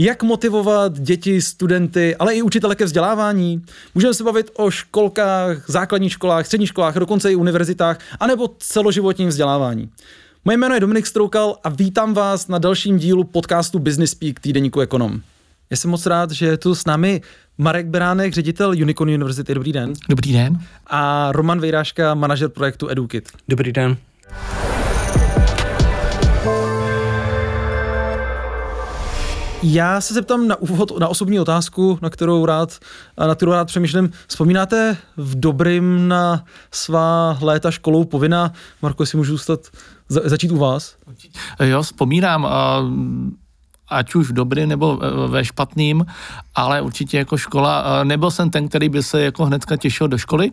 Jak motivovat děti, studenty, ale i učitele ke vzdělávání? Můžeme se bavit o školkách, základních školách, středních školách, dokonce i univerzitách, anebo celoživotním vzdělávání. Moje jméno je Dominik Stroukal a vítám vás na dalším dílu podcastu Business Peak týdeníku Ekonom. Já jsem moc rád, že je tu s námi Marek Beránek, ředitel Unicorn University. Dobrý den. Dobrý den. A Roman Vejráška, manažer projektu EduKit. Dobrý den. Já se zeptám na úvod na osobní otázku, na kterou rád, na kterou rád přemýšlím. Vzpomínáte v dobrým na svá léta školou povinná? Marko, jestli můžu zůstat, za, začít u vás? Jo, vzpomínám. Ať už v dobrým nebo e, ve špatným, ale určitě jako škola, nebyl jsem ten, který by se jako hnedka těšil do školy,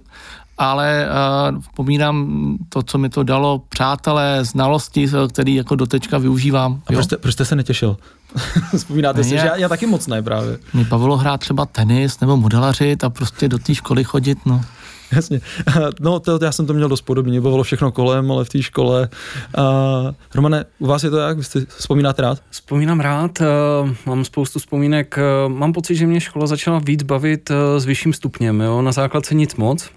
ale uh, vzpomínám to, co mi to dalo, přátelé, znalosti, který jako dotečka využívám. A proč jste, proč jste se netěšil? Vzpomínáte si, že já, já taky moc ne právě. Mě bavilo hrát třeba tenis nebo modelařit a prostě do té školy chodit, no. Jasně. No, to, já jsem to měl dost podobně, bavilo všechno kolem, ale v té škole. Uh, Romane, u vás je to jak? Vy jste vzpomínáte rád? Vzpomínám rád, uh, mám spoustu vzpomínek. Uh, mám pocit, že mě škola začala víc bavit uh, s vyšším stupněm. Jo? Na základce nic moc.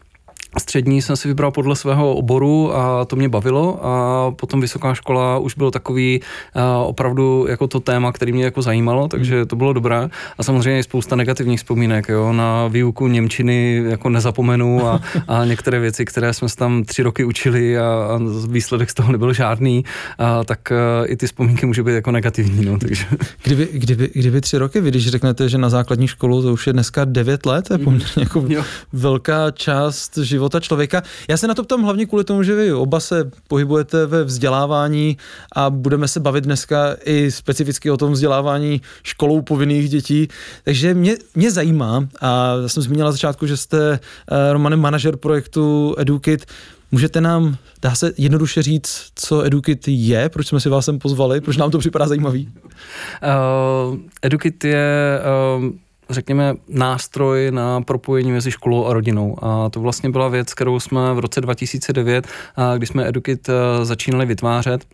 Střední jsem si vybral podle svého oboru a to mě bavilo a potom vysoká škola už bylo takový uh, opravdu jako to téma, který mě jako zajímalo, takže to bylo dobré. A samozřejmě spousta negativních vzpomínek, jo, na výuku Němčiny jako nezapomenu a, a některé věci, které jsme se tam tři roky učili a, a výsledek z toho nebyl žádný, a, tak uh, i ty vzpomínky můžou být jako negativní, no, takže. Kdyby, kdyby, kdyby tři roky, vy když řeknete, že na základní školu to už je dneska devět let, je poměrně jako velká část života života člověka. Já se na to ptám hlavně kvůli tomu, že vy oba se pohybujete ve vzdělávání a budeme se bavit dneska i specificky o tom vzdělávání školou povinných dětí. Takže mě, mě zajímá, a já jsem zmínila na začátku, že jste uh, Romanem manažer projektu EduKit. Můžete nám, dá se jednoduše říct, co EduKit je, proč jsme si vás sem pozvali, proč nám to připadá zajímavý? Uh, EduKit je uh řekněme, nástroj na propojení mezi školou a rodinou. A to vlastně byla věc, kterou jsme v roce 2009, když jsme Edukit eh, začínali vytvářet,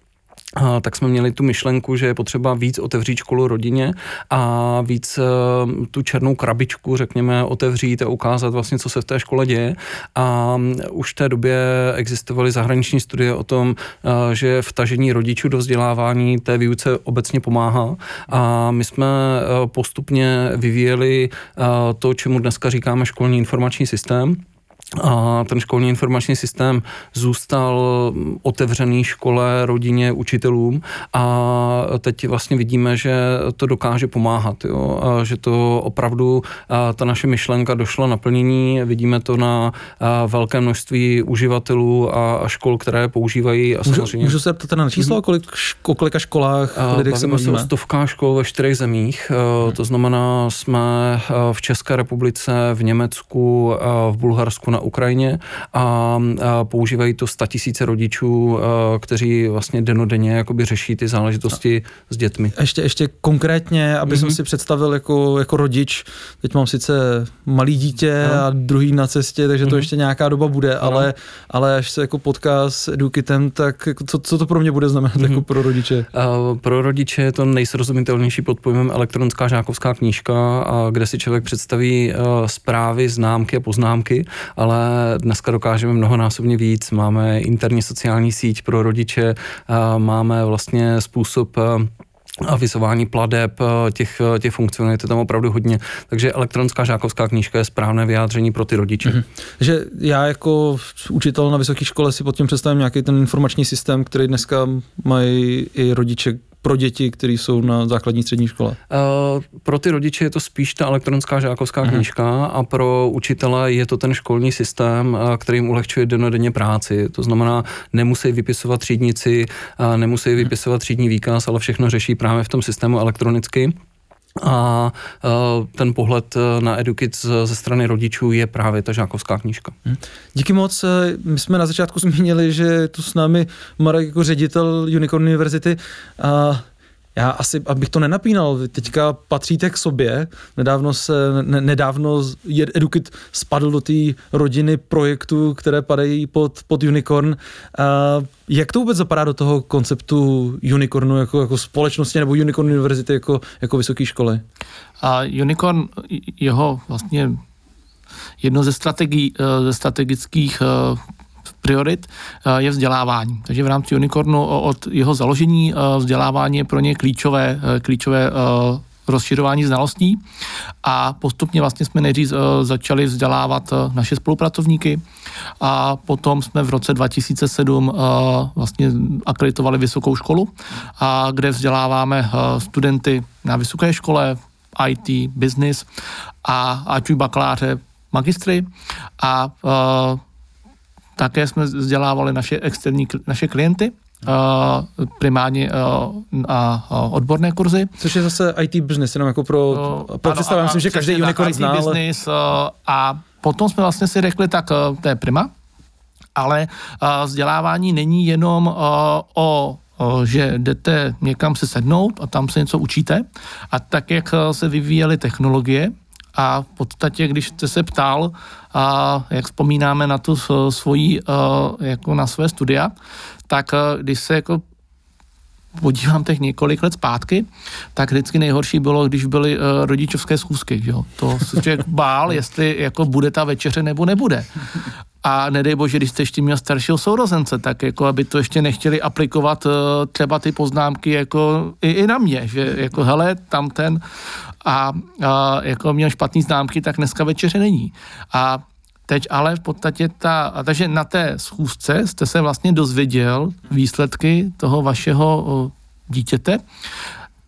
tak jsme měli tu myšlenku, že je potřeba víc otevřít školu rodině a víc eh, tu černou krabičku, řekněme, otevřít a ukázat vlastně, co se v té škole děje. A mm, už v té době existovaly zahraniční studie o tom, eh, že vtažení rodičů do vzdělávání té výuce obecně pomáhá. A my jsme eh, postupně vyvíjeli to, čemu dneska říkáme školní informační systém a ten školní informační systém zůstal otevřený škole, rodině, učitelům a teď vlastně vidíme, že to dokáže pomáhat, jo? A že to opravdu ta naše myšlenka došla naplnění, vidíme to na velké množství uživatelů a škol, které používají. A můžu, samozřejmě... můžu se ptat na číslo, kolik, o kolika školách lidech se se o stovkách škol ve čtyřech zemích, hmm. to znamená, jsme v České republice, v Německu, v Bulharsku, na Ukrajině a, používají to tisíce rodičů, kteří vlastně denodenně jakoby řeší ty záležitosti a, s dětmi. Ještě, ještě konkrétně, aby mm-hmm. jsem mhm. si představil jako, jako rodič, teď mám sice malý dítě no. a druhý na cestě, takže mm-hmm. to mhm. ještě nějaká doba bude, no. ale, ale až se jako potká s Edukitem, tak jako co, co to pro mě bude znamenat mm-hmm. jako pro rodiče? Uh, pro rodiče je to nejsrozumitelnější pod pojmem elektronická žákovská knížka, a kde si člověk představí uh, zprávy, známky a poznámky, ale dneska dokážeme mnohonásobně víc. Máme interní sociální síť pro rodiče, máme vlastně způsob avizování pladeb, těch, těch funkcionalit je tam opravdu hodně. Takže elektronická žákovská knížka je správné vyjádření pro ty rodiče. Mm-hmm. Že já jako učitel na vysoké škole si pod tím představím nějaký ten informační systém, který dneska mají i rodiče pro děti, které jsou na základní střední škole? Uh, pro ty rodiče je to spíš ta elektronická žákovská uh-huh. knížka a pro učitele je to ten školní systém, eh, který jim ulehčuje denodenně práci. To znamená, nemusí vypisovat třídnici, nemusí mhm. vypisovat třídní výkaz, ale všechno řeší právě v tom systému elektronicky a ten pohled e, na EduKit ze strany rodičů je právě ta žákovská knížka. Hm. Díky moc. E, my jsme na začátku zmínili, že tu s námi Marek jako ředitel Unicorn University. A já asi, abych to nenapínal, teďka patříte k sobě, nedávno se, ne, nedávno Edukit spadl do té rodiny projektů, které padají pod, pod Unicorn. Uh, jak to vůbec zapadá do toho konceptu Unicornu jako, jako společnosti nebo Unicorn univerzity jako, jako vysoké školy? A Unicorn, jeho vlastně jedno ze, strategií, eh, ze strategických eh, priorit eh, je vzdělávání. Takže v rámci Unicornu od jeho založení vzdělávání je pro ně klíčové, klíčové rozširování znalostí a postupně vlastně jsme nejdřív začali vzdělávat naše spolupracovníky a potom jsme v roce 2007 vlastně akreditovali vysokou školu, a kde vzděláváme studenty na vysoké škole, IT, business a ať už bakaláře, magistry a také jsme vzdělávali naše externí, naše klienty, Uh, primárně uh, a uh, odborné kurzy. Což je zase IT business, jenom jako pro, uh, pro představu, myslím, že každý unicorn zná. IT business uh, a potom jsme vlastně si řekli, tak uh, to je prima, ale uh, vzdělávání není jenom uh, o že jdete někam se sednout a tam se něco učíte. A tak, jak se vyvíjely technologie, a v podstatě, když jste se ptal, a jak vzpomínáme na tu svoji, jako na své studia, tak když se jako podívám těch několik let zpátky, tak vždycky nejhorší bylo, když byly uh, rodičovské schůzky. Jo? To se člověk bál, jestli jako bude ta večeře nebo nebude. A nedej bože, když jste ještě měl staršího sourozence, tak jako aby to ještě nechtěli aplikovat uh, třeba ty poznámky jako i, i na mě, že jako hele, tam ten a, a jako měl špatný známky, tak dneska večeře není. A Teď ale v podstatě ta, a takže na té schůzce jste se vlastně dozvěděl výsledky toho vašeho dítěte.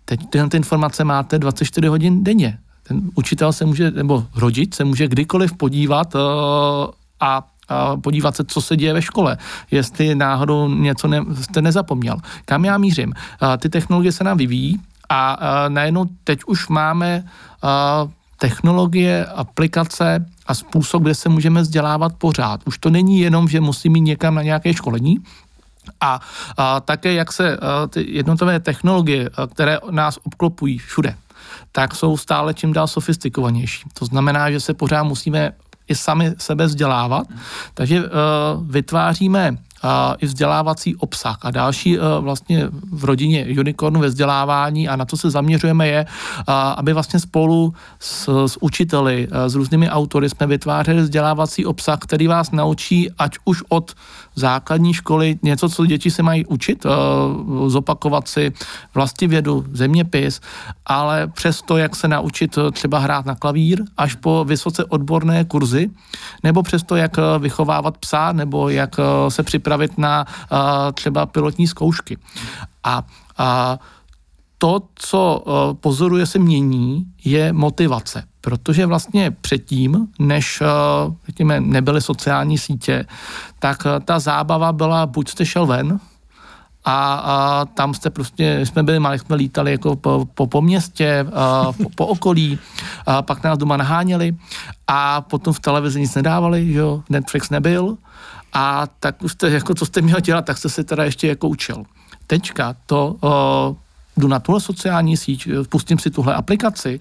Teď tyhle ty informace máte 24 hodin denně. Ten učitel se může, nebo rodič se může kdykoliv podívat o, a a podívat se, co se děje ve škole, jestli náhodou něco ne, jste nezapomněl. Kam já mířím? A ty technologie se nám vyvíjí a, a najednou teď už máme a, technologie, aplikace a způsob, kde se můžeme vzdělávat pořád. Už to není jenom, že musím jít někam na nějaké školení, a, a také, jak se a, ty jednotlivé technologie, a, které nás obklopují všude, tak jsou stále čím dál sofistikovanější. To znamená, že se pořád musíme i sami sebe vzdělávat, takže uh, vytváříme i vzdělávací obsah. A další vlastně v rodině Unicornu ve vzdělávání a na to se zaměřujeme je, aby vlastně spolu s, s učiteli, s různými autory jsme vytvářeli vzdělávací obsah, který vás naučí, ať už od základní školy něco, co děti se mají učit, zopakovat si vlastivědu, zeměpis, ale přesto, jak se naučit třeba hrát na klavír, až po vysoce odborné kurzy, nebo přesto, jak vychovávat psa, nebo jak se připravit na třeba pilotní zkoušky. A, a to, co uh, pozoruje se mění, je motivace. Protože vlastně předtím, než uh, řekněme, nebyly sociální sítě, tak uh, ta zábava byla, buď jste šel ven, a, a tam jste prostě, jsme byli malí, jsme lítali jako po, po, po městě, a, po, po okolí, a pak nás doma naháněli a potom v televizi nic nedávali, že jo, Netflix nebyl a tak už jste, jako co jste měl dělat, tak jste se teda ještě jako učil. Teďka to jdu na tuhle sociální síť, pustím si tuhle aplikaci,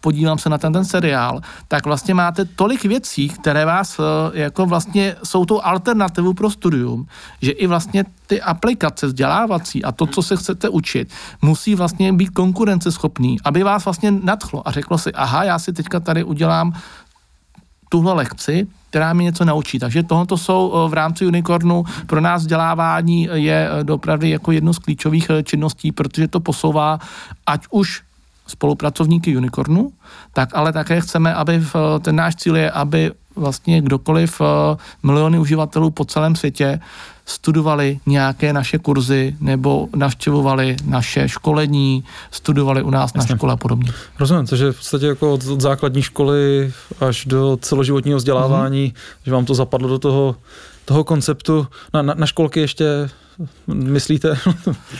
podívám se na ten, ten seriál, tak vlastně máte tolik věcí, které vás jako vlastně jsou tou alternativu pro studium, že i vlastně ty aplikace vzdělávací a to, co se chcete učit, musí vlastně být konkurenceschopný, aby vás vlastně nadchlo a řeklo si, aha, já si teďka tady udělám tuhle lekci, která mi něco naučí. Takže tohoto jsou eh, v rámci Unicornu pro nás vzdělávání je eh, dopravy jako jedno z klíčových eh, činností, protože to posouvá ať už spolupracovníky Unicornu, tak ale také chceme, aby ten náš cíl je, aby vlastně kdokoliv miliony uživatelů po celém světě studovali nějaké naše kurzy nebo navštěvovali naše školení, studovali u nás Jasně. na škole a podobně. Rozumím, takže v podstatě jako od, od základní školy až do celoživotního vzdělávání, mm-hmm. že vám to zapadlo do toho, toho konceptu. Na, na, na školky ještě myslíte?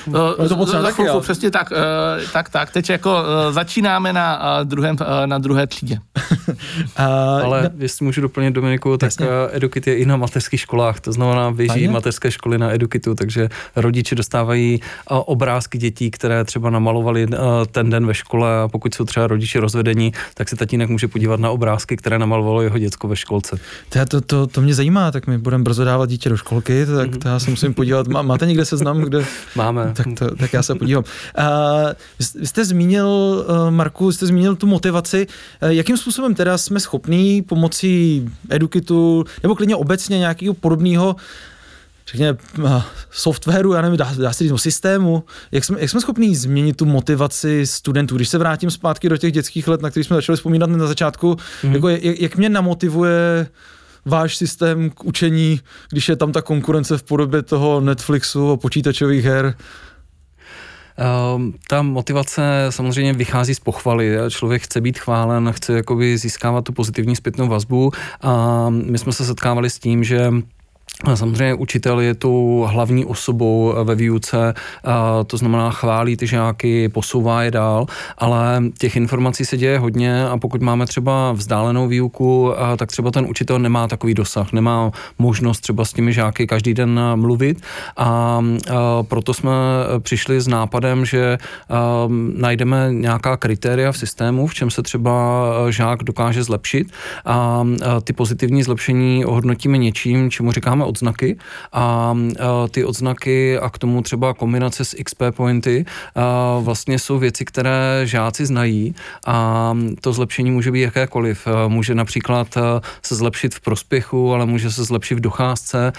no, to potřeba taky, Přesně tak, tak, tak. Teď jako začínáme na, druhém, na druhé třídě. A, Ale no, jestli můžu doplnit Dominiku, tak jasně. Edukit je i na mateřských školách, to znamená běží mateřské školy na Edukitu, takže rodiče dostávají obrázky dětí, které třeba namalovali ten den ve škole a pokud jsou třeba rodiče rozvedení, tak se tatínek může podívat na obrázky, které namalovalo jeho děcko ve školce. To, to, to, to mě zajímá, tak my budeme brzo dávat dítě do školky, tak mm-hmm. to já se musím podívat. Má, máte někde seznam, kde? Máme. Tak, to, tak já se podívám. Uh, vy jste zmínil, uh, Marku, jste zmínil tu motivaci. Uh, jakým způsobem teda jsme schopní pomocí edukitu, nebo klidně obecně nějakého podobného řekněme, softwaru, já nevím, dá, dá se říct, systému, jak jsme, jak jsme schopni změnit tu motivaci studentů. Když se vrátím zpátky do těch dětských let, na kterých jsme začali vzpomínat na začátku, mm-hmm. jako jak, jak mě namotivuje váš systém k učení, když je tam ta konkurence v podobě toho Netflixu a počítačových her? Um, ta motivace samozřejmě vychází z pochvaly. Člověk chce být chválen, chce jakoby získávat tu pozitivní zpětnou vazbu a my jsme se setkávali s tím, že samozřejmě učitel je tu hlavní osobou ve výuce, to znamená chválí ty žáky, posouvá je dál, ale těch informací se děje hodně a pokud máme třeba vzdálenou výuku, tak třeba ten učitel nemá takový dosah, nemá možnost třeba s těmi žáky každý den mluvit. A proto jsme přišli s nápadem, že najdeme nějaká kritéria v systému, v čem se třeba žák dokáže zlepšit. A ty pozitivní zlepšení ohodnotíme něčím, čemu říkáme odznaky. A ty odznaky a k tomu třeba kombinace s XP pointy vlastně jsou věci, které žáci znají. A to zlepšení může být jakékoliv. Může například se zlepšit v prospěchu, ale může se zlepšit v docházce,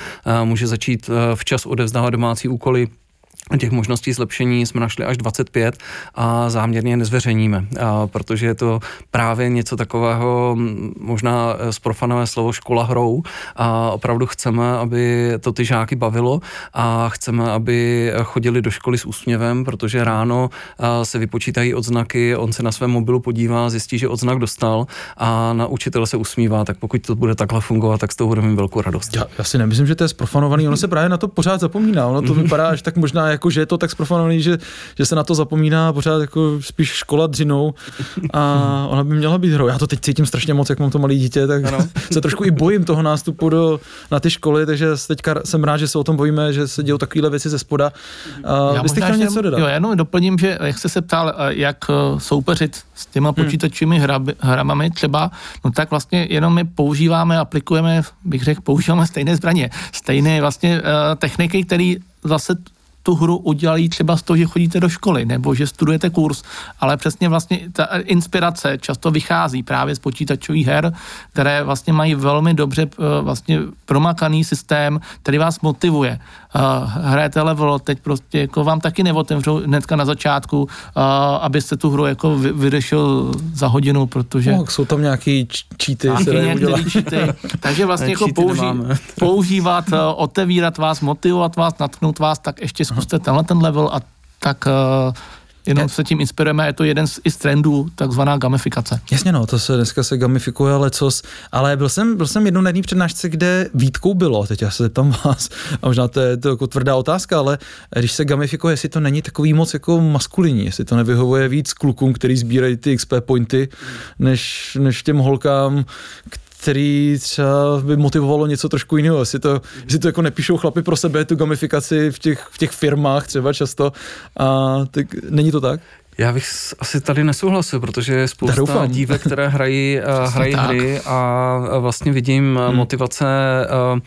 může začít včas odevzdávat domácí úkoly Těch možností zlepšení jsme našli až 25 a záměrně nezveřejníme, a protože je to právě něco takového, možná zprofanové slovo škola hrou. A opravdu chceme, aby to ty žáky bavilo a chceme, aby chodili do školy s úsměvem, protože ráno se vypočítají odznaky, on se na svém mobilu podívá, zjistí, že odznak dostal a na učitel se usmívá, tak pokud to bude takhle fungovat, tak z toho budeme mít velkou radost. Já, já si nemyslím, že to je zprofanovaný, ono se právě na to pořád zapomíná, ono to vypadá až tak možná jako, že je to tak zprofanovaný, že, že se na to zapomíná pořád jako spíš škola dřinou a ona by měla být hrou. Já to teď cítím strašně moc, jak mám to malé dítě, tak ano. se trošku i bojím toho nástupu do, na ty školy, takže teďka jsem rád, že se o tom bojíme, že se dějou takovéhle věci ze spoda. A vy jste chtěl něco dodat? Jo, jenom doplním, že jak jste se ptal, jak eh, soupeřit s těma hmm. počítačovými hmm. hramami třeba, no tak vlastně jenom my používáme, aplikujeme, bych řekl, používáme stejné zbraně, stejné vlastně uh, techniky, které zase tu hru udělají třeba z toho, že chodíte do školy nebo že studujete kurz, ale přesně vlastně ta inspirace často vychází právě z počítačových her, které vlastně mají velmi dobře eh, vlastně promakaný systém, který vás motivuje. Uh, hrajete level, teď prostě jako vám taky neotevřou hnedka na začátku, uh, abyste tu hru jako vyřešil za hodinu, protože... No, jsou tam nějaký číty, číty. Takže vlastně jako použí, používat, otevírat vás, motivovat vás, natknout vás, tak ještě zkuste tenhle ten level a tak uh, jenom se tím inspirujeme, je to jeden z, i z trendů, takzvaná gamifikace. Jasně no, to se dneska se gamifikuje lecos, ale byl jsem, byl jsem jednou na jedné přednášce, kde výtkou bylo, teď já se tam vás, a možná to je to jako tvrdá otázka, ale když se gamifikuje, jestli to není takový moc jako maskulinní, jestli to nevyhovuje víc klukům, který sbírají ty XP pointy, než, než těm holkám, který třeba by motivovalo něco trošku jiného. Jestli to, jestli to jako nepíšou chlapi pro sebe, tu gamifikaci v těch, v těch firmách třeba často. A tak není to tak? Já bych asi tady nesouhlasil, protože je spousta dívek, které hrají, uh, hrají hry a vlastně vidím hmm. motivace uh,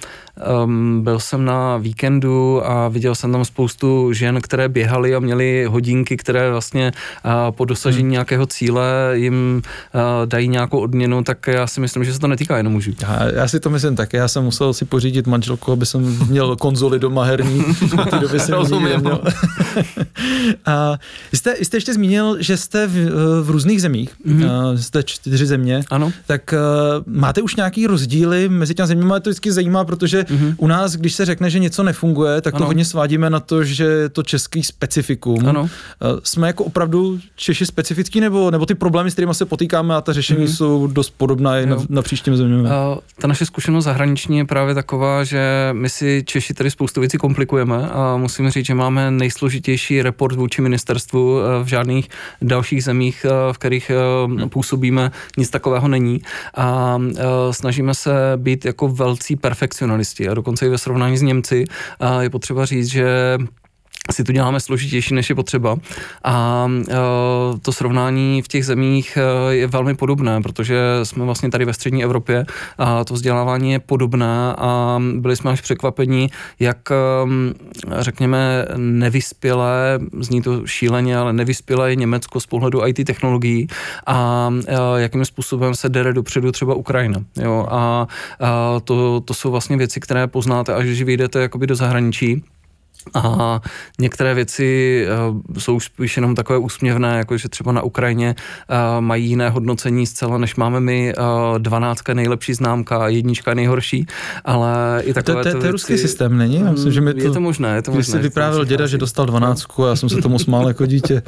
Um, byl jsem na víkendu a viděl jsem tam spoustu žen, které běhaly a měly hodinky, které vlastně uh, po dosažení hmm. nějakého cíle jim uh, dají nějakou odměnu, tak já si myslím, že se to netýká jenom mužů. Já, já si to myslím také, já jsem musel si pořídit manželku, aby jsem měl konzoli doma herní, té době jsem neměl. a jste, jste ještě zmínil, že jste v, v různých zemích, mm-hmm. uh, jste čtyři země, ano. tak uh, máte už nějaký rozdíly mezi těmi zeměmi, to vždycky zajímá, protože mm-hmm. u nás, když se řekne, že něco nefunguje, tak to ano. hodně svádíme na to, že to český specifikum. Ano. Eh, jsme jako opravdu Češi specifický, nebo, nebo ty problémy, s kterými se potýkáme a ta řešení mm-hmm. jsou dost podobná i na, na příštím země? Uh, ta naše zkušenost zahraniční je právě taková, že my si Češi tady spoustu věcí komplikujeme a musím říct, že máme nejsložitější report vůči ministerstvu eh, v žádných dalších zemích, v kterých hmm. působíme, nic takového není. A snažíme se být jako velcí perfekcionalisti a dokonce i ve srovnání s Němci je potřeba říct, že si to děláme složitější, než je potřeba. A e, to srovnání v těch zemích e, je velmi podobné, protože jsme vlastně tady ve střední Evropě a to vzdělávání je podobné a byli jsme až překvapeni, jak e, řekněme nevyspělé, zní to šíleně, ale nevyspělé je Německo z pohledu IT technologií a jakým způsobem se dere dopředu třeba Ukrajina. Jo? A to, to jsou vlastně věci, které poznáte, až když vyjdete jakoby do zahraničí a některé věci uh, jsou spíš jenom takové úsměvné, jako že třeba na Ukrajině uh, mají jiné hodnocení zcela, než máme my. Uh, dvanáctka nejlepší známka, jednička nejhorší, ale i takové to, to, to, to je ruský systém, není? Já myslím, že mi to, je to možné, je to možné. Když jsi vyprávěl děda, že dostal dvanáctku a já jsem se tomu smál jako dítě.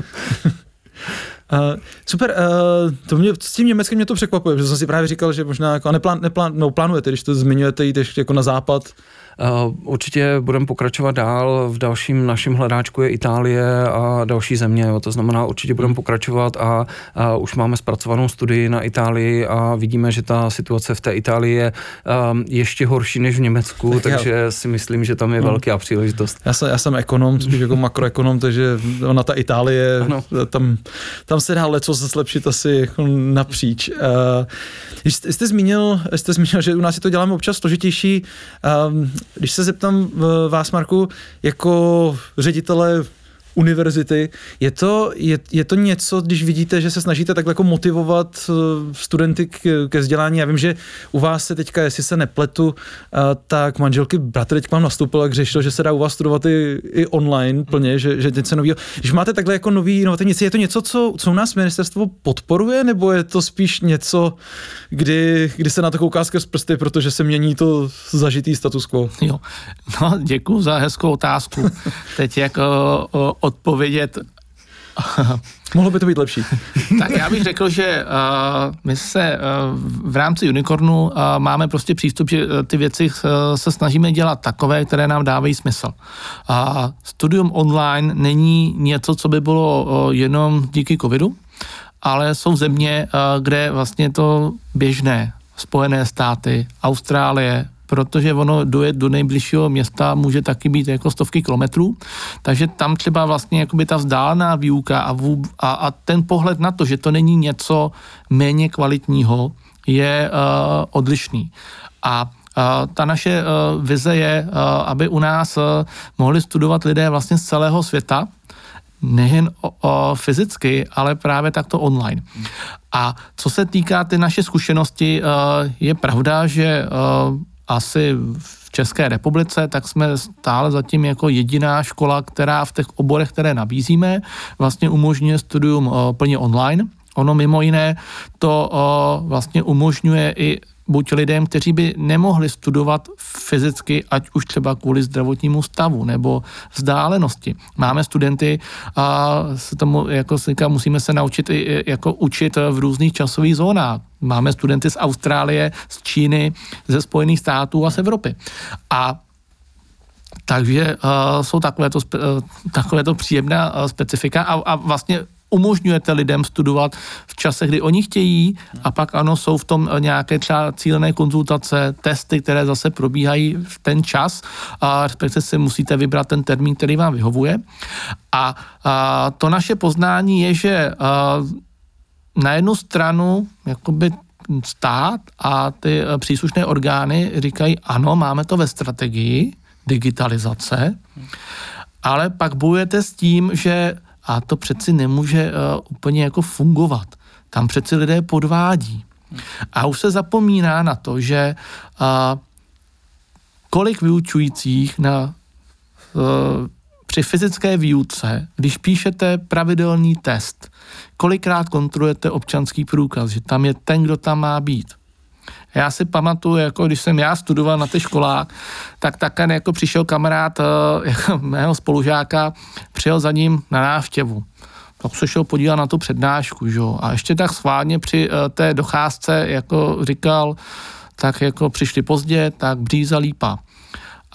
Uh, super, uh, to mě, s tím Německem mě to překvapuje, protože jsem si právě říkal, že možná jako neplán, neplán, no, plánujete, když to zmiňujete jít ještě jako na západ, Eh, určitě budeme pokračovat dál. V dalším našem hledáčku je Itálie a další země. To znamená, určitě budeme hmm. pokračovat a, a už máme zpracovanou studii na Itálii a vidíme, že ta situace v té Itálii je um, ještě horší než v Německu, tak takže já. si myslím, že tam je hmm. velká příležitost. Já jsem, já jsem ekonom, spíš jako makroekonom, takže ona ta Itálie, ano. tam, tam se dá leco zlepšit asi jako napříč. Uh, jste zmínil, jste zmínil, že u nás si to děláme občas složitější. Um, když se zeptám vás, Marku, jako ředitele univerzity. Je to, je, je to něco, když vidíte, že se snažíte takhle jako motivovat eh, studenty k, ke vzdělání? Já vím, že u vás se teďka, jestli se nepletu, eh, tak manželky bratr teď k vám nastoupil, jak řešil, že se dá u vás studovat i, i online plně, že, že něco nového. Když máte takhle jako nový inovativní je to něco, co, co u nás ministerstvo podporuje, nebo je to spíš něco, kdy, kdy se na to kouká skrz prsty, protože se mění to zažitý status quo? Jo, no děkuji za hezkou otázku. Teď jako o, odpovědět. Mohlo by to být lepší. tak já bych řekl, že uh, my se uh, v rámci Unicornu uh, máme prostě přístup, že uh, ty věci uh, se snažíme dělat takové, které nám dávají smysl. Uh, studium online není něco, co by bylo uh, jenom díky covidu, ale jsou země, uh, kde vlastně to běžné. Spojené státy, Austrálie, protože ono dojet do nejbližšího města může taky být jako stovky kilometrů, takže tam třeba vlastně jakoby ta vzdálená výuka a, vůb, a, a ten pohled na to, že to není něco méně kvalitního, je uh, odlišný. A Uh, ta naše uh, vize je, aby u nás mohli studovat lidé vlastně z celého světa, nejen fyzicky, ale právě takto online. A co se týká ty naše zkušenosti, je pravda, že asi v České republice, tak jsme stále zatím jako jediná škola, která v těch oborech, které nabízíme, vlastně umožňuje studium plně online. Ono mimo jiné to vlastně umožňuje i buď lidem, kteří by nemohli studovat fyzicky, ať už třeba kvůli zdravotnímu stavu nebo vzdálenosti. Máme studenty a se tomu, jako se musíme se naučit i jako učit v různých časových zónách. Máme studenty z Austrálie, z Číny, ze Spojených států a z Evropy. A takže uh, jsou takovéto, uh, takovéto příjemná uh, specifika a, a vlastně umožňujete lidem studovat v čase, kdy oni chtějí a pak ano, jsou v tom nějaké třeba cílené konzultace, testy, které zase probíhají v ten čas a respektive si musíte vybrat ten termín, který vám vyhovuje. A, a to naše poznání je, že a, na jednu stranu jakoby stát a ty příslušné orgány říkají, ano, máme to ve strategii digitalizace, ale pak bojujete s tím, že a to přeci nemůže uh, úplně jako fungovat. Tam přeci lidé podvádí. A už se zapomíná na to, že uh, kolik vyučujících na, uh, při fyzické výuce, když píšete pravidelný test, kolikrát kontrolujete občanský průkaz, že tam je ten, kdo tam má být. Já si pamatuju, jako když jsem já studoval na té školách, tak také jako přišel kamarád jako mého spolužáka, přijel za ním na návštěvu tak se šel podívat na tu přednášku, že? a ještě tak schválně při té docházce jako říkal, tak jako přišli pozdě, tak bříza lípa.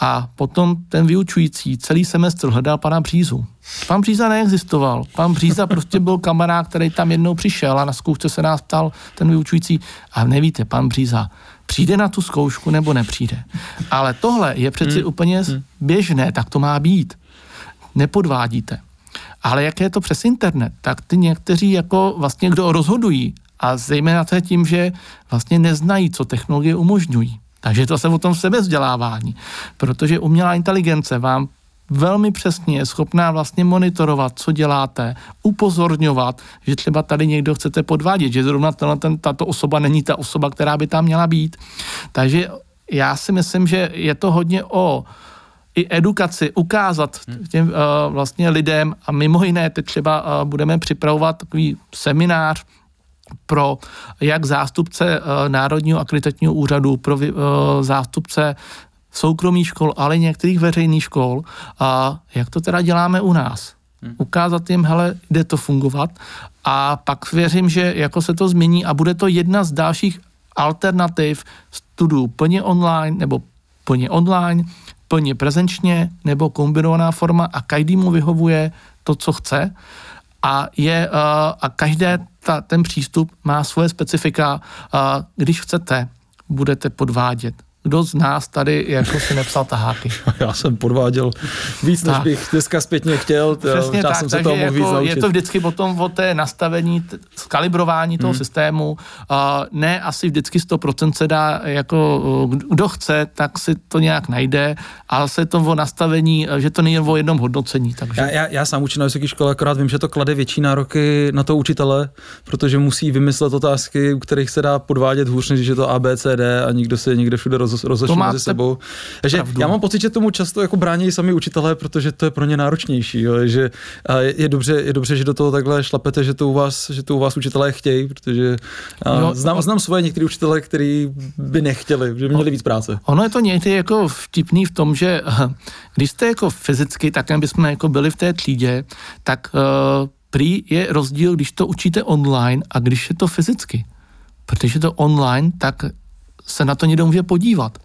A potom ten vyučující celý semestr hledal pana Břízu. Pan Bříza neexistoval. Pan Bříza prostě byl kamarád, který tam jednou přišel a na zkoušce se nás ptal ten vyučující. A nevíte, pan Bříza, přijde na tu zkoušku nebo nepřijde. Ale tohle je přeci hmm. úplně hmm. běžné, tak to má být. Nepodvádíte. Ale jak je to přes internet, tak ty někteří jako vlastně kdo rozhodují a zejména to je tím, že vlastně neznají, co technologie umožňují. Takže to se o tom sebezdělávání, protože umělá inteligence vám velmi přesně je schopná vlastně monitorovat, co děláte, upozorňovat, že třeba tady někdo chcete podvádět, že zrovna ten, tato osoba není ta osoba, která by tam měla být. Takže já si myslím, že je to hodně o i edukaci, ukázat hmm. těm uh, vlastně lidem a mimo jiné teď třeba uh, budeme připravovat takový seminář pro jak zástupce uh, Národního akreditačního úřadu, pro uh, zástupce soukromých škol, ale některých veřejných škol a jak to teda děláme u nás. Hmm. Ukázat jim, hele, jde to fungovat a pak věřím, že jako se to změní a bude to jedna z dalších alternativ studiů plně online nebo plně online, plně prezenčně nebo kombinovaná forma a každý mu vyhovuje to, co chce a, je, uh, a každé ta, ten přístup má svoje specifika. Uh, když chcete, budete podvádět kdo z nás tady jako si nepsal taháky. Já jsem podváděl víc, než tak. bych dneska zpětně chtěl. Přesně tak, jsem se toho jako víc je to vždycky potom o té nastavení, skalibrování toho hmm. systému. Uh, ne asi vždycky 100% se dá, jako kdo chce, tak si to nějak najde, ale se to o nastavení, že to není o jednom hodnocení. Takže... Já, já, já sám učím na vysoké škole, akorát vím, že to klade větší nároky na to učitele, protože musí vymyslet otázky, u kterých se dá podvádět hůř, než je to ABCD a nikdo se někde všude roz roz, mezi sebou. Takže já mám pocit, že tomu často jako brání sami učitelé, protože to je pro ně náročnější. Jo? Že je, je, dobře, je dobře, že do toho takhle šlapete, že to u vás, že to u vás učitelé chtějí, protože jo, znám, znám svoje některé učitele, kteří by nechtěli, že by měli víc práce. Ono je to někdy jako vtipný v tom, že když jste jako fyzicky, tak bychom jako byli v té třídě, tak uh, prý je rozdíl, když to učíte online a když je to fyzicky. Protože to online, tak se na to někdo může podívat.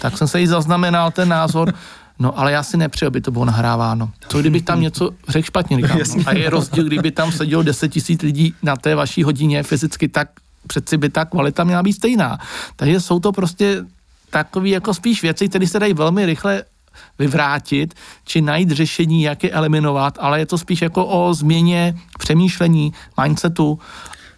Tak jsem se jí zaznamenal ten názor, no ale já si nepřeju, aby to bylo nahráváno. Co kdybych tam něco řekl špatně, říkám. No, a je rozdíl, kdyby tam sedělo 10 tisíc lidí na té vaší hodině fyzicky, tak přeci by ta kvalita měla být stejná. Takže jsou to prostě takové jako spíš věci, které se dají velmi rychle vyvrátit, či najít řešení, jak je eliminovat, ale je to spíš jako o změně přemýšlení, mindsetu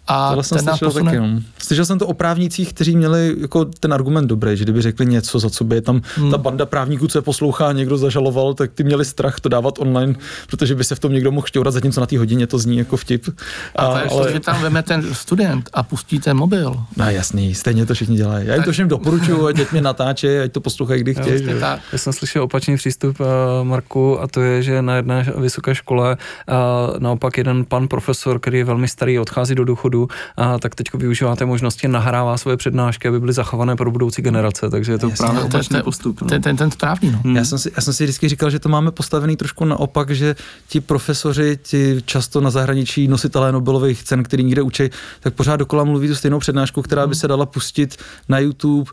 a Tohle jsem slyšel posune... taky, no. Slyšel jsem to o právnících, kteří měli jako ten argument dobrý, že kdyby řekli něco, za co by je tam hmm. ta banda právníků, co je poslouchá, někdo zažaloval, tak ty měli strach to dávat online, protože by se v tom někdo mohl šťourat, zatímco na té hodině to zní jako vtip. A, a to je ale... to, že tam veme ten student a pustí ten mobil. No jasný, stejně to všichni dělají. Já jim to všem doporučuju, ať mě natáče, ať to poslouchají, kdy chtějí. Já jsem slyšel opačný přístup uh, Marku a to je, že na jedné vysoké škole uh, naopak jeden pan profesor, který je velmi starý, odchází do důchodu, důchodu, a tak teď využíváte možnosti, nahrává svoje přednášky, aby byly zachované pro budoucí generace, takže je to Jasně, právě opačný postup. No. Ten, ten, ten správný, no. Hmm. Já, jsem si, já jsem si vždycky říkal, že to máme postavený trošku naopak, že ti profesoři, ti často na zahraničí nositelé Nobelových cen, který někde učí, tak pořád dokola mluví tu stejnou přednášku, která by hmm. se dala pustit na YouTube,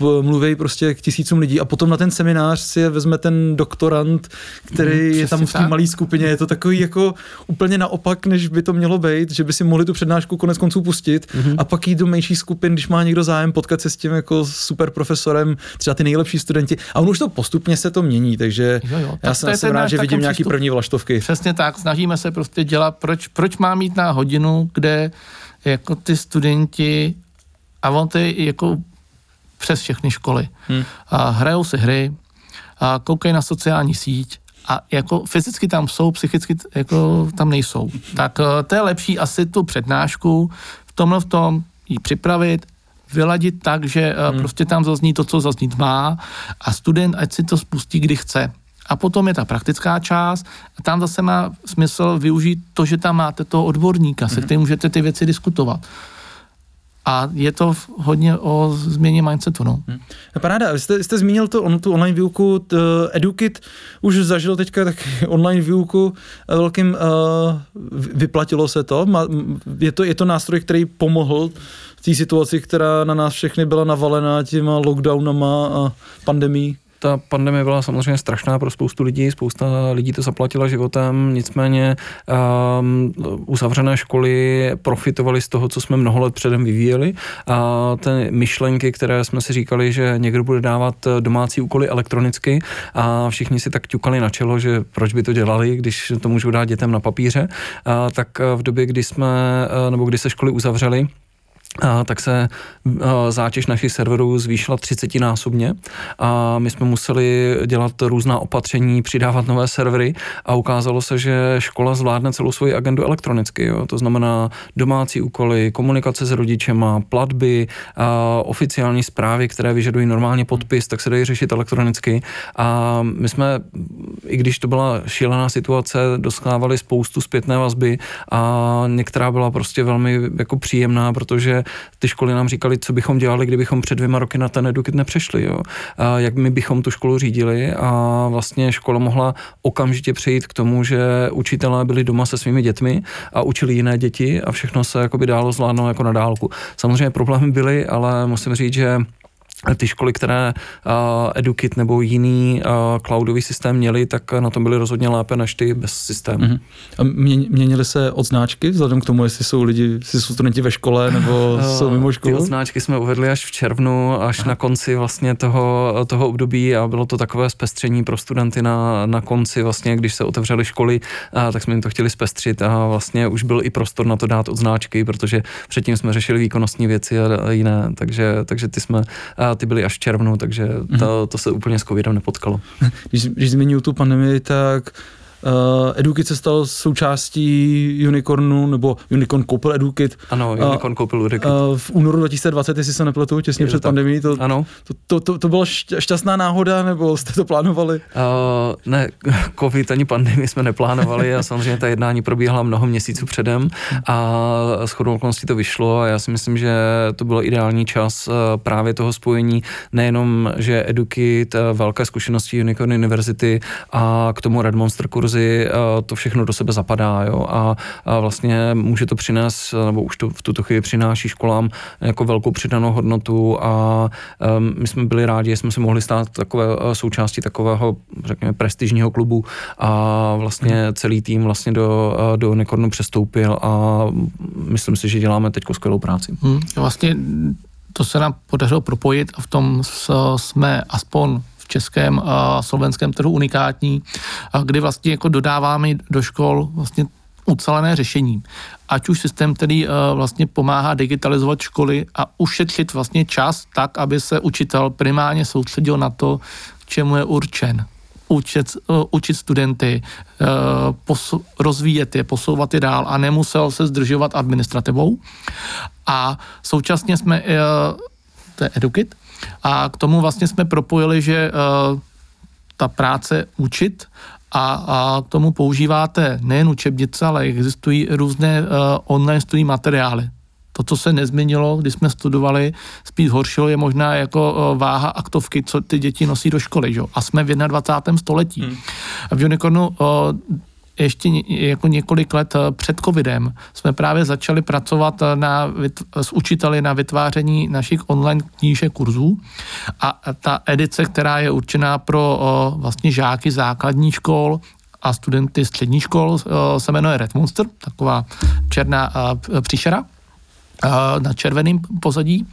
mluví prostě k tisícům lidí a potom na ten seminář si je vezme ten doktorant, který mm, je tam v té malé skupině. Je to takový jako úplně naopak, než by to mělo být, že by si mohli tu přednášku konec konců pustit mm-hmm. a pak jít do menší skupin, když má někdo zájem potkat se s tím jako super profesorem, třeba ty nejlepší studenti. A on už to postupně se to mění, takže jo, jo. já jsem, jsem rád, že vidím nějaký přístup. první vlaštovky. Přesně tak, snažíme se prostě dělat, proč, proč má mít na hodinu, kde jako ty studenti a on ty jako přes všechny školy. Hmm. A hrajou si hry, a koukají na sociální síť a jako fyzicky tam jsou, psychicky jako tam nejsou. Tak eh, to je lepší asi tu přednášku v tomhle v tom ji připravit, vyladit tak, že eh, hmm. prostě tam zazní to, co zaznít má a student ať si to spustí, kdy chce. A potom je ta praktická část a tam zase má smysl využít to, že tam máte toho odborníka, hmm. se kterým můžete ty věci diskutovat a je to hodně o změně mindsetu. No. Hmm. Paráda, vy jste, jste zmínil to, on, tu online výuku, t, EduKit už zažil teďka tak online výuku velkým, uh, vyplatilo se to? Je to, je to nástroj, který pomohl v té situaci, která na nás všechny byla navalená těma lockdownama a pandemí? Ta pandemie byla samozřejmě strašná pro spoustu lidí, spousta lidí to zaplatila životem, nicméně um, uzavřené školy profitovaly z toho, co jsme mnoho let předem vyvíjeli a ty myšlenky, které jsme si říkali, že někdo bude dávat domácí úkoly elektronicky a všichni si tak ťukali na čelo, že proč by to dělali, když to můžou dát dětem na papíře, a tak v době, kdy jsme, nebo kdy se školy uzavřely, tak se zátěž našich serverů zvýšila 30 násobně a my jsme museli dělat různá opatření, přidávat nové servery a ukázalo se, že škola zvládne celou svoji agendu elektronicky. Jo. To znamená domácí úkoly, komunikace s rodičema, platby, a, oficiální zprávy, které vyžadují normálně podpis, tak se dají řešit elektronicky. A my jsme, i když to byla šílená situace, dostávali spoustu zpětné vazby a některá byla prostě velmi jako příjemná, protože ty školy nám říkali, co bychom dělali, kdybychom před dvěma roky na ten edukit nepřešli, jo. A jak my bychom tu školu řídili a vlastně škola mohla okamžitě přejít k tomu, že učitelé byli doma se svými dětmi a učili jiné děti a všechno se jakoby dálo zvládnout jako na dálku. Samozřejmě problémy byly, ale musím říct, že ty školy, které uh, Edukit nebo jiný uh, cloudový systém měli, tak na tom byly rozhodně lépe než ty bez systému. Uh-huh. A měnily se odznáčky vzhledem k tomu, jestli jsou lidi, jestli jsou studenti ve škole nebo uh, jsou mimo školu? Ty odznáčky jsme uvedli až v červnu, až uh-huh. na konci vlastně toho, toho období a bylo to takové zpestření pro studenty na, na konci vlastně, když se otevřely školy, uh, tak jsme jim to chtěli zpestřit a vlastně už byl i prostor na to dát odznáčky, protože předtím jsme řešili výkonnostní věci a jiné, takže, takže ty jsme uh, ty byly až v červnu, takže to, to se úplně s covidem nepotkalo. Když, když zmiňuji tu pandemii, tak Uh, Edukit se stal součástí Unicornu, nebo Unicorn koupil Edukit. Ano, Unicorn uh, koupil Edukit. Uh, v únoru 2020, jestli se nepletu, těsně Je před pandemí. To, ano. To, to, to, to byla šťastná náhoda, nebo jste to plánovali? Uh, ne, covid ani pandemii jsme neplánovali a samozřejmě ta jednání probíhala mnoho měsíců předem a s chodou okolností to vyšlo a já si myslím, že to byl ideální čas právě toho spojení, nejenom, že Edukit, velké zkušenosti Unicorn University a k tomu Red Monster kurz kurzy, to všechno do sebe zapadá jo, a, a vlastně může to přinést, nebo už to v tuto chvíli přináší školám jako velkou přidanou hodnotu a um, my jsme byli rádi, že jsme se mohli stát takové součástí takového, řekněme, prestižního klubu a vlastně mhm. celý tým vlastně do, do Nekornu přestoupil a myslím si, že děláme teď skvělou práci. Hmm, vlastně to se nám podařilo propojit a v tom jsme aspoň v českém a slovenském trhu unikátní, kdy vlastně jako dodáváme do škol vlastně ucelené řešení. Ať už systém, který vlastně pomáhá digitalizovat školy a ušetřit vlastně čas tak, aby se učitel primárně soustředil na to, k čemu je určen. Učit, učit studenty, posu, rozvíjet je, posouvat je dál a nemusel se zdržovat administrativou. A současně jsme, to je Edukit, a k tomu vlastně jsme propojili, že uh, ta práce učit a, a k tomu používáte nejen učebnice, ale existují různé uh, online studijní materiály. To, co se nezměnilo, když jsme studovali, spíš horšilo, je možná jako uh, váha aktovky, co ty děti nosí do školy. Že? A jsme v 21. století. Hmm. V Unicornu uh, ještě jako několik let eh, před covidem jsme právě začali pracovat eh, na, s učiteli na vytváření našich online knížek kurzů. A ta edice, která je určená pro eh, vlastně žáky základních škol a studenty středních škol, se jmenuje Red Monster, taková černá příšera na červeném pozadí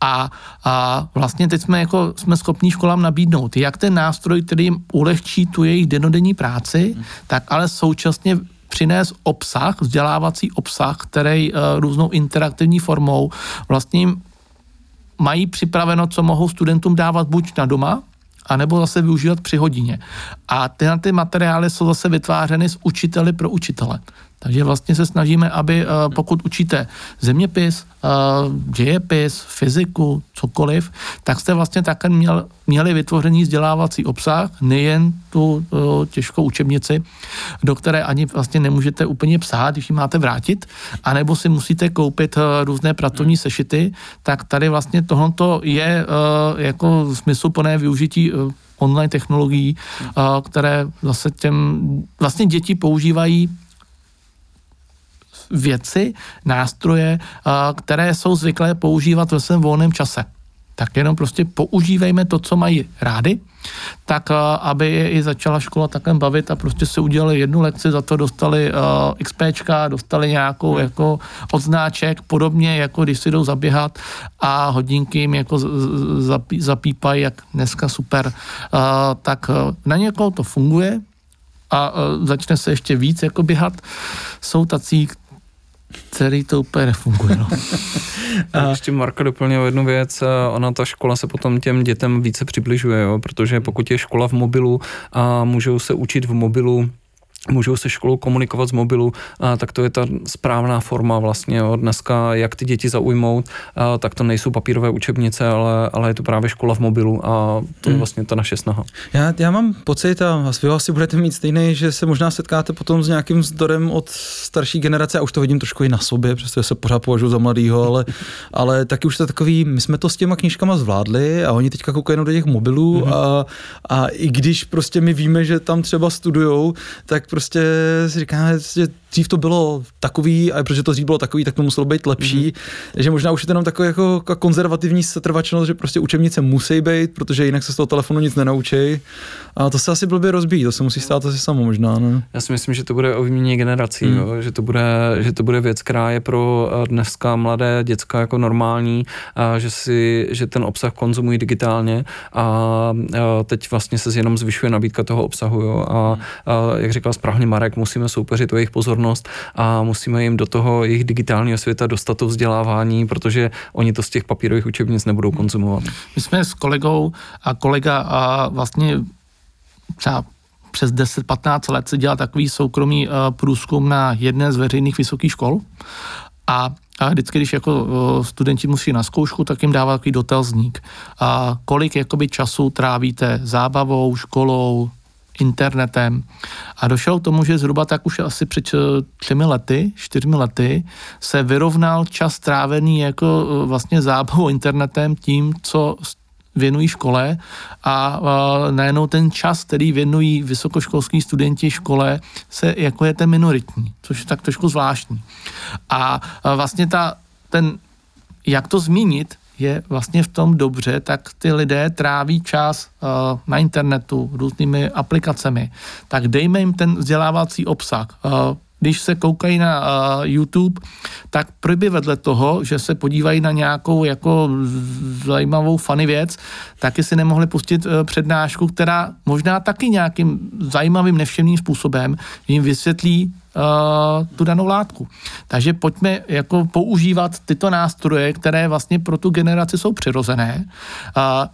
a, a vlastně teď jsme, jako, jsme schopni školám nabídnout jak ten nástroj, který jim ulehčí tu jejich denodenní práci, tak ale současně přinést obsah, vzdělávací obsah, který uh, různou interaktivní formou vlastně mají připraveno, co mohou studentům dávat buď na doma, anebo zase využívat při hodině. A tyhle ty materiály jsou zase vytvářeny s učiteli pro učitele. Takže vlastně se snažíme, aby eh, pokud učíte zeměpis, eh, dějepis, fyziku, cokoliv, tak jste vlastně také měl, měli vytvořený vzdělávací obsah, nejen tu eh, těžkou učebnici, do které ani vlastně nemůžete úplně psát, když ji máte vrátit, anebo si musíte koupit různé pracovní sešity, tak tady vlastně tohoto je jako smysluplné využití online technologií, které zase těm vlastně děti používají věci, nástroje, které jsou zvyklé používat ve svém volném čase. Tak jenom prostě používejme to, co mají rády, tak aby je i začala škola takhle bavit a prostě se udělali jednu lekci, za to dostali uh, XPčka, dostali nějakou hmm. jako odznáček, podobně jako když si jdou zaběhat a hodinky jim jako zapí, zapípají, jak dneska super. Uh, tak na někoho to funguje, a uh, začne se ještě víc jako běhat. Jsou tací, celý to úplně nefunguje. No. a ještě Marka doplnil jednu věc, ona ta škola se potom těm dětem více přibližuje, jo? protože pokud je škola v mobilu a můžou se učit v mobilu můžou se školou komunikovat z mobilu, a tak to je ta správná forma vlastně. Jo. Dneska, jak ty děti zaujmout, a tak to nejsou papírové učebnice, ale, ale je to právě škola v mobilu a to je hmm. vlastně ta naše snaha. Já, já mám pocit, a vy asi budete mít stejný, že se možná setkáte potom s nějakým vzdorem od starší generace, a už to vidím trošku i na sobě, přestože se pořád považuji za mladýho, ale, ale taky už to takový, my jsme to s těma knížkama zvládli a oni teďka koukají do těch mobilů hmm. a, a i když prostě my víme, že tam třeba studujou, tak prostě si říkáme, že dřív to bylo takový, a protože to dřív bylo takový, tak to muselo být lepší, mm-hmm. že možná už je to jenom takový jako, jako konzervativní setrvačnost, že prostě učebnice musí být, protože jinak se z toho telefonu nic nenaučí. A to se asi blbě rozbíjí, to se musí stát asi samo možná. Ne? Já si myslím, že to bude o výměně generací, mm. jo? Že, to bude, že to bude věc, která je pro eh, dneska mladé děcka jako normální, a že, si, že ten obsah konzumují digitálně a, a teď vlastně se jenom zvyšuje nabídka toho obsahu. Jo? A, a jak říkal správně Marek, musíme soupeřit o jejich pozornost a musíme jim do toho jejich digitálního světa dostat to vzdělávání, protože oni to z těch papírových učebnic nebudou konzumovat. My jsme s kolegou a kolega a vlastně třeba přes 10-15 let se dělá takový soukromý uh, průzkum na jedné z veřejných vysokých škol a a vždycky, když jako uh, studenti musí na zkoušku, tak jim dává takový dotazník. A kolik jakoby času trávíte zábavou, školou, internetem. A došel k tomu, že zhruba tak už asi před eh, třemi lety, čtyřmi lety, se vyrovnal čas strávený jako vlastně zábavou internetem tím, co věnují škole a najednou ten čas, který věnují vysokoškolský studenti škole, se jako je ten minoritní, což je tak trošku zvláštní. A vlastně ta, ten, jak to zmínit, je vlastně v tom dobře, tak ty lidé tráví čas uh, na internetu různými aplikacemi. Tak dejme jim ten vzdělávací obsah. Uh, když se koukají na uh, YouTube, tak proby vedle toho, že se podívají na nějakou jako zajímavou funny věc, taky si nemohli pustit uh, přednášku, která možná taky nějakým zajímavým, nevšemným způsobem jim vysvětlí tu danou látku. Takže pojďme jako používat tyto nástroje, které vlastně pro tu generaci jsou přirozené.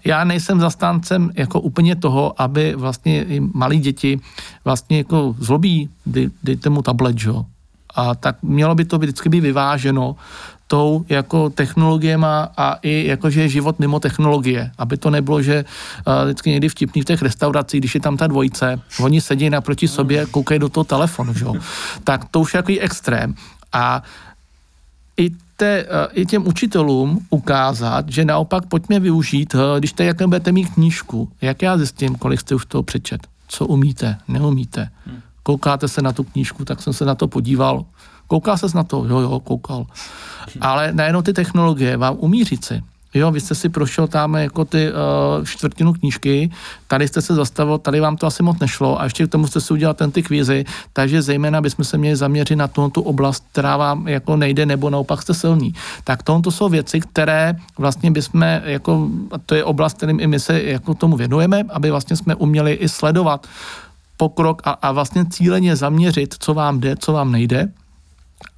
Já nejsem zastáncem jako úplně toho, aby vlastně i malí děti vlastně jako zlobí, dej, dejte mu tablet, jo. A tak mělo by to vždycky být vyváženo tou jako technologiema a i jakože život mimo technologie. Aby to nebylo, že uh, vždycky někdy vtipný v těch restauracích, když je tam ta dvojice, oni sedí naproti sobě, koukají do toho telefonu, že? tak to už je jako extrém. A i, te, uh, i těm učitelům ukázat, že naopak pojďme využít, uh, když te, jaké budete mít knížku, jak já zjistím, kolik jste už toho přečet, co umíte, neumíte. Hmm. Koukáte se na tu knížku, tak jsem se na to podíval, Koukal ses na to? Jo, jo, koukal. Ale najednou ty technologie vám umí říci, Jo, vy jste si prošel tam jako ty uh, čtvrtinu knížky, tady jste se zastavil, tady vám to asi moc nešlo a ještě k tomu jste si udělal ten ty kvízy, takže zejména bychom se měli zaměřit na tu oblast, která vám jako nejde nebo naopak jste silní. Tak tohle jsou věci, které vlastně bychom jako, to je oblast, kterým i my se jako tomu věnujeme, aby vlastně jsme uměli i sledovat pokrok a, a vlastně cíleně zaměřit, co vám jde, co vám nejde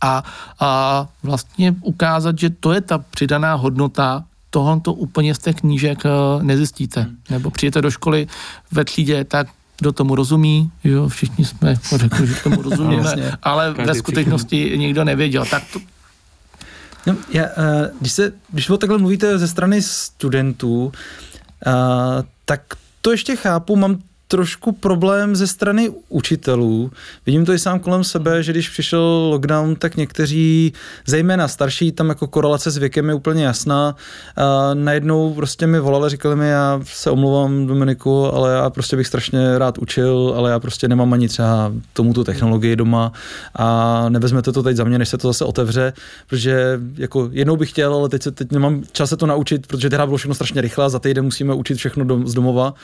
a, a vlastně ukázat, že to je ta přidaná hodnota tohle to úplně z těch knížek eh, nezjistíte. Hmm. Nebo přijete do školy ve třídě, tak kdo tomu rozumí, jo, všichni jsme jako řekli, že tomu rozumíme, no, ale ve skutečnosti všichni. nikdo nevěděl. Tak to, No, já, eh, když, se, když o takhle mluvíte ze strany studentů, uh, tak to ještě chápu, mám trošku problém ze strany učitelů. Vidím to i sám kolem sebe, že když přišel lockdown, tak někteří, zejména starší, tam jako korelace s věkem je úplně jasná. A najednou prostě mi volali, říkali mi, já se omlouvám Dominiku, ale já prostě bych strašně rád učil, ale já prostě nemám ani třeba tomu tu technologii doma a nevezmete to teď za mě, než se to zase otevře, protože jako jednou bych chtěl, ale teď, se, teď nemám čas se to naučit, protože teda bylo všechno strašně rychle za týden musíme učit všechno dom, z domova.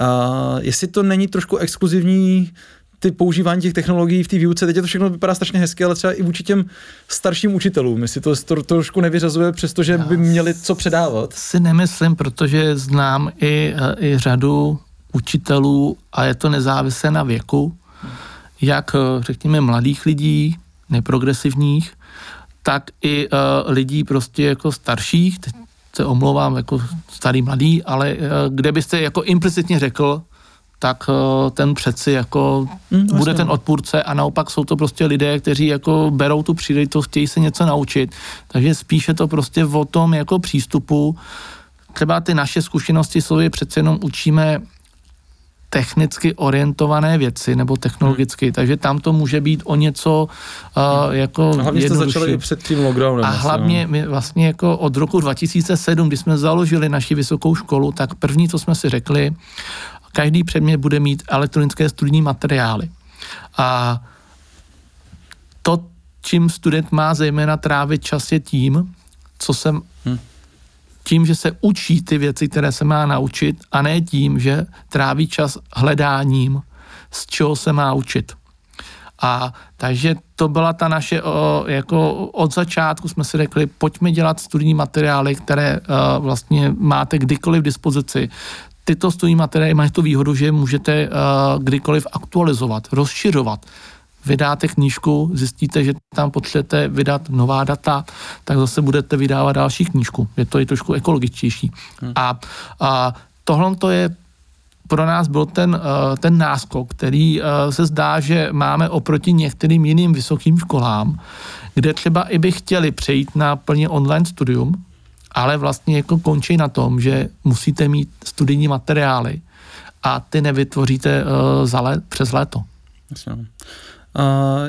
A jestli to není trošku exkluzivní ty používání těch technologií v té výuce, teď je to všechno vypadá strašně hezky, ale třeba i vůči těm starším učitelům, jestli to, to trošku nevyřazuje, přestože by měli co předávat. Si nemyslím, protože znám i, i řadu učitelů a je to nezávislé na věku, jak řekněme mladých lidí, neprogresivních, tak i uh, lidí prostě jako starších, teď se omlouvám jako starý mladý, ale uh, kde byste jako implicitně řekl, tak eh, ten přeci jako mm, bude vlastně. ten odpůrce a naopak jsou to prostě lidé, kteří jako berou tu příležitost, chtějí se něco naučit. Takže spíše to prostě o tom jako přístupu. Třeba ty naše zkušenosti jsou, že přece jenom učíme technicky orientované věci nebo technologicky, hmm. takže tam to může být o něco uh, jako a hlavně jste začali i před tím lockdownem. A hlavně my vlastně jako od roku 2007, kdy jsme založili naši vysokou školu, tak první, co jsme si řekli, každý předmět bude mít elektronické studijní materiály. A to, čím student má zejména trávit čas, je tím, co jsem, hmm. tím, že se učí ty věci, které se má naučit, a ne tím, že tráví čas hledáním, z čeho se má učit. A takže to byla ta naše, o, jako od začátku jsme si řekli, pojďme dělat studijní materiály, které uh, vlastně máte kdykoliv v dispozici tyto studijní materiály mají tu výhodu, že můžete uh, kdykoliv aktualizovat, rozšiřovat. Vydáte knížku, zjistíte, že tam potřebujete vydat nová data, tak zase budete vydávat další knížku. Je to i trošku ekologičtější. Hmm. A, a tohle to je pro nás byl ten, uh, ten náskok, který uh, se zdá, že máme oproti některým jiným vysokým školám, kde třeba i by chtěli přejít na plně online studium, ale vlastně jako končí na tom, že musíte mít studijní materiály a ty nevytvoříte uh, za let, přes léto. Uh,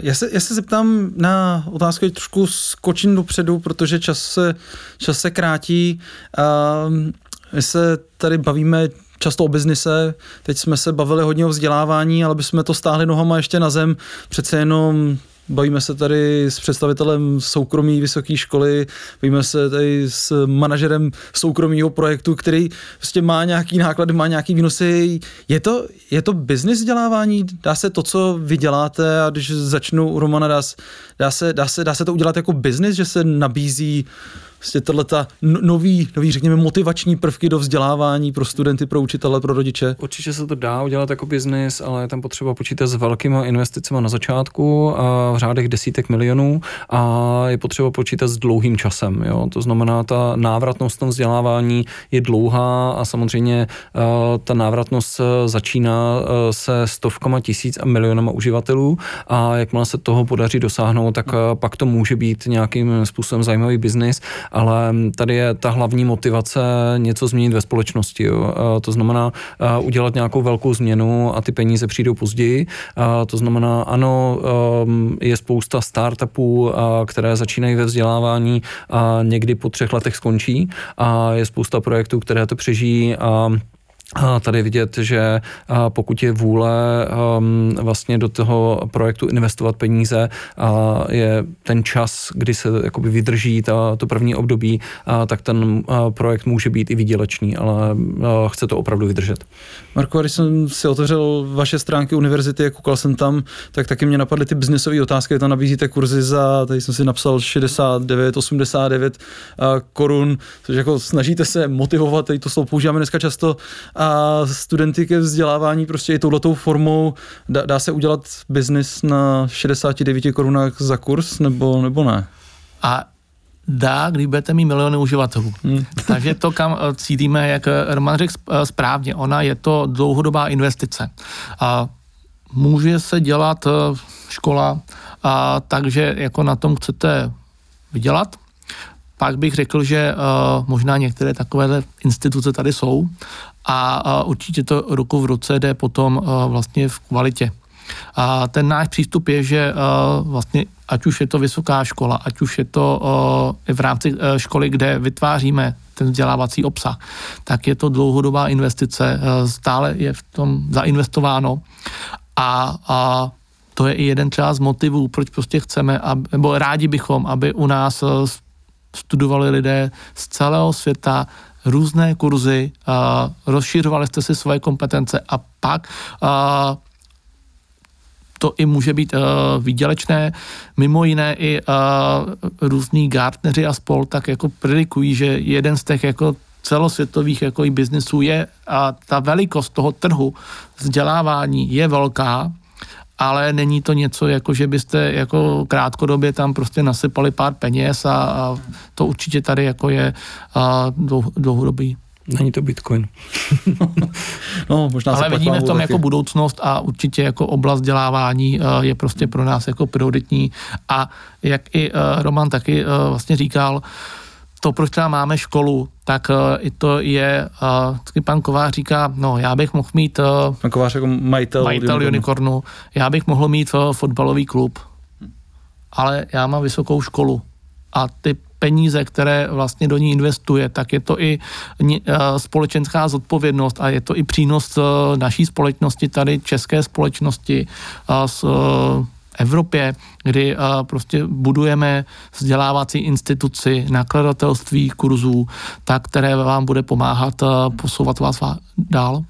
já, se, já se zeptám na otázku, trošku skočím dopředu, protože čas se, čas se krátí. Uh, my se tady bavíme často o biznise, teď jsme se bavili hodně o vzdělávání, ale bychom to stáhli nohama ještě na zem. Přece jenom Bavíme se tady s představitelem soukromí vysoké školy, bavíme se tady s manažerem soukromého projektu, který prostě má nějaký náklady, má nějaký výnosy. Je to, je to business vzdělávání? Dá se to, co vy děláte a když začnu u Romana, dá, dá, se, dá, se, dá se to udělat jako business, že se nabízí vlastně tohleta nový, nový, řekněme, motivační prvky do vzdělávání pro studenty, pro učitele, pro rodiče? Určitě se to dá udělat jako biznis, ale je tam potřeba počítat s velkými investicemi na začátku a v řádech desítek milionů a je potřeba počítat s dlouhým časem. Jo? To znamená, ta návratnost tom vzdělávání je dlouhá a samozřejmě uh, ta návratnost začíná uh, se stovkama tisíc a milionama uživatelů a jakmile se toho podaří dosáhnout, tak uh, pak to může být nějakým způsobem zajímavý biznis ale tady je ta hlavní motivace něco změnit ve společnosti. Jo. To znamená udělat nějakou velkou změnu a ty peníze přijdou později. To znamená, ano, je spousta startupů, které začínají ve vzdělávání a někdy po třech letech skončí a je spousta projektů, které to přežijí a tady vidět, že pokud je vůle um, vlastně do toho projektu investovat peníze, a je ten čas, kdy se jakoby vydrží ta, to první období, tak ten projekt může být i výdělečný, ale chce to opravdu vydržet. Marko, když jsem si otevřel vaše stránky univerzity koukal jsem tam, tak taky mě napadly ty biznesové otázky, tam nabízíte kurzy za, tady jsem si napsal 69, 89 korun, což jako snažíte se motivovat, tady to slovo používáme dneska často, a studenty ke vzdělávání prostě i touhletou formou dá, dá se udělat biznis na 69 korunách za kurz nebo, nebo ne? A dá, když budete mít miliony uživatelů. Hmm. Takže to, kam eh, cílíme, jak eh, Roman řekl eh, správně, ona je to dlouhodobá investice. A může se dělat škola, a takže jako na tom chcete vydělat. Pak bych řekl, že možná některé takové instituce tady jsou a určitě to ruku v ruce jde potom vlastně v kvalitě. A ten náš přístup je, že vlastně ať už je to vysoká škola, ať už je to v rámci uh, školy, kde vytváříme ten vzdělávací obsah, tak je to dlouhodobá investice, uh, stále je v tom zainvestováno a, a to je i jeden třeba z motivů, proč prostě chceme, aby, nebo rádi bychom, aby u nás studovali lidé z celého světa, různé kurzy, uh, rozšiřovali jste si svoje kompetence a pak uh, to i může být uh, výdělečné. Mimo jiné i uh, různí Gartneři a spol tak jako predikují, že jeden z těch jako celosvětových jako i biznesů je a ta velikost toho trhu vzdělávání je velká, ale není to něco, jako že byste jako krátkodobě tam prostě nasypali pár peněz a, a to určitě tady jako je a dlouhodobý. Není to Bitcoin. no, možná Ale vidíme v tom taky. jako budoucnost a určitě jako oblast vzdělávání eh, je prostě pro nás jako prioritní a jak i eh, Roman taky eh, vlastně říkal, to, proč třeba máme školu, tak uh, i to je, uh, pan Kovář říká, no já bych mohl mít... Uh, pan Kovář jako majitel, majitel unicornu. unicornu, já bych mohl mít fotbalový klub, ale já mám vysokou školu a ty peníze, které vlastně do ní investuje, tak je to i společenská zodpovědnost a je to i přínos naší společnosti, tady české společnosti s Evropě, kdy uh, prostě budujeme vzdělávací instituci, nakladatelství kurzů, tak, které vám bude pomáhat uh, posouvat vás dál.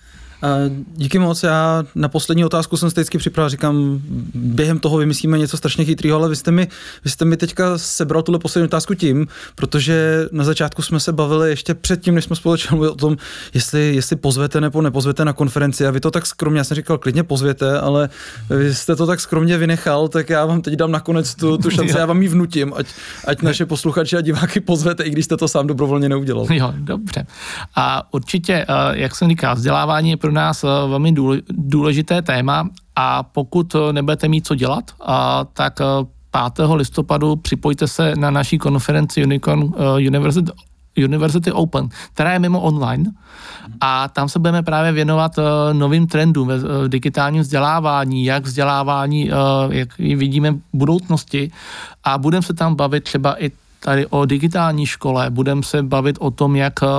Díky moc, já na poslední otázku jsem se vždycky připravil, říkám, během toho vymyslíme něco strašně chytrého, ale vy jste, mi, vy jste mi teďka sebral tuhle poslední otázku tím, protože na začátku jsme se bavili ještě předtím, než jsme společně mluvili o tom, jestli, jestli pozvete nebo nepozvete na konferenci a vy to tak skromně, já jsem říkal, klidně pozvěte, ale vy jste to tak skromně vynechal, tak já vám teď dám nakonec tu, tu šanci, já vám ji vnutím, ať, ať naše posluchači a diváky pozvete, i když jste to sám dobrovolně neudělal. Jo, dobře. A určitě, eh, jak jsem říkal, vzdělávání je pro nás eh, velmi důležité téma a pokud eh, nebudete mít co dělat, tak 5. listopadu připojte se na naší konferenci Unicorn University University Open, která je mimo online a tam se budeme právě věnovat novým trendům v digitálním vzdělávání, jak vzdělávání, jak vidíme v budoucnosti a budeme se tam bavit třeba i tady o digitální škole, budeme se bavit o tom, jak uh,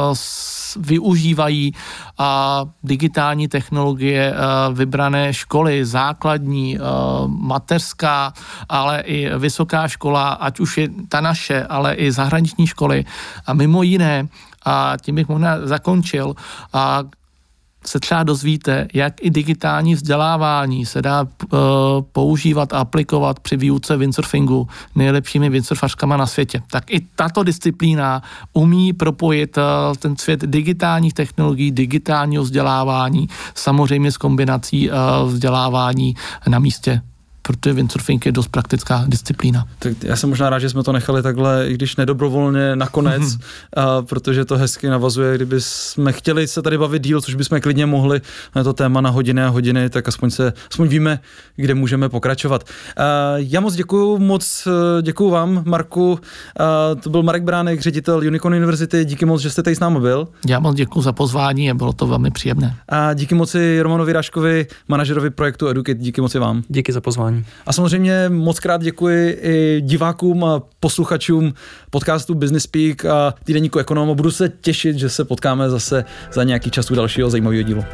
využívají digitální technologie vybrané školy, základní, mateřská, ale i vysoká škola, ať už je ta naše, ale i zahraniční školy. A mimo jiné, a tím bych možná zakončil, a se třeba dozvíte, jak i digitální vzdělávání se dá uh, používat a aplikovat při výuce windsurfingu nejlepšími windsurfařkama na světě. Tak i tato disciplína umí propojit uh, ten svět digitálních technologií, digitálního vzdělávání, samozřejmě s kombinací uh, vzdělávání na místě protože windsurfing je dost praktická disciplína. Tak já jsem možná rád, že jsme to nechali takhle, i když nedobrovolně nakonec, mm-hmm. a, protože to hezky navazuje, kdyby jsme chtěli se tady bavit díl, což bychom klidně mohli na to téma na hodiny a hodiny, tak aspoň se, aspoň víme, kde můžeme pokračovat. A, já moc děkuju, moc děkuju vám, Marku. A, to byl Marek Bránek, ředitel Unicorn University. Díky moc, že jste tady s námi byl. Já moc děkuji za pozvání a bylo to velmi příjemné. A díky moci Romanovi Raškovi, manažerovi projektu Educate. Díky moci vám. Díky za pozvání pozvání. A samozřejmě moc krát děkuji i divákům a posluchačům podcastu Business Speak a týdeníku Ekonom. Budu se těšit, že se potkáme zase za nějaký čas u dalšího zajímavého dílu.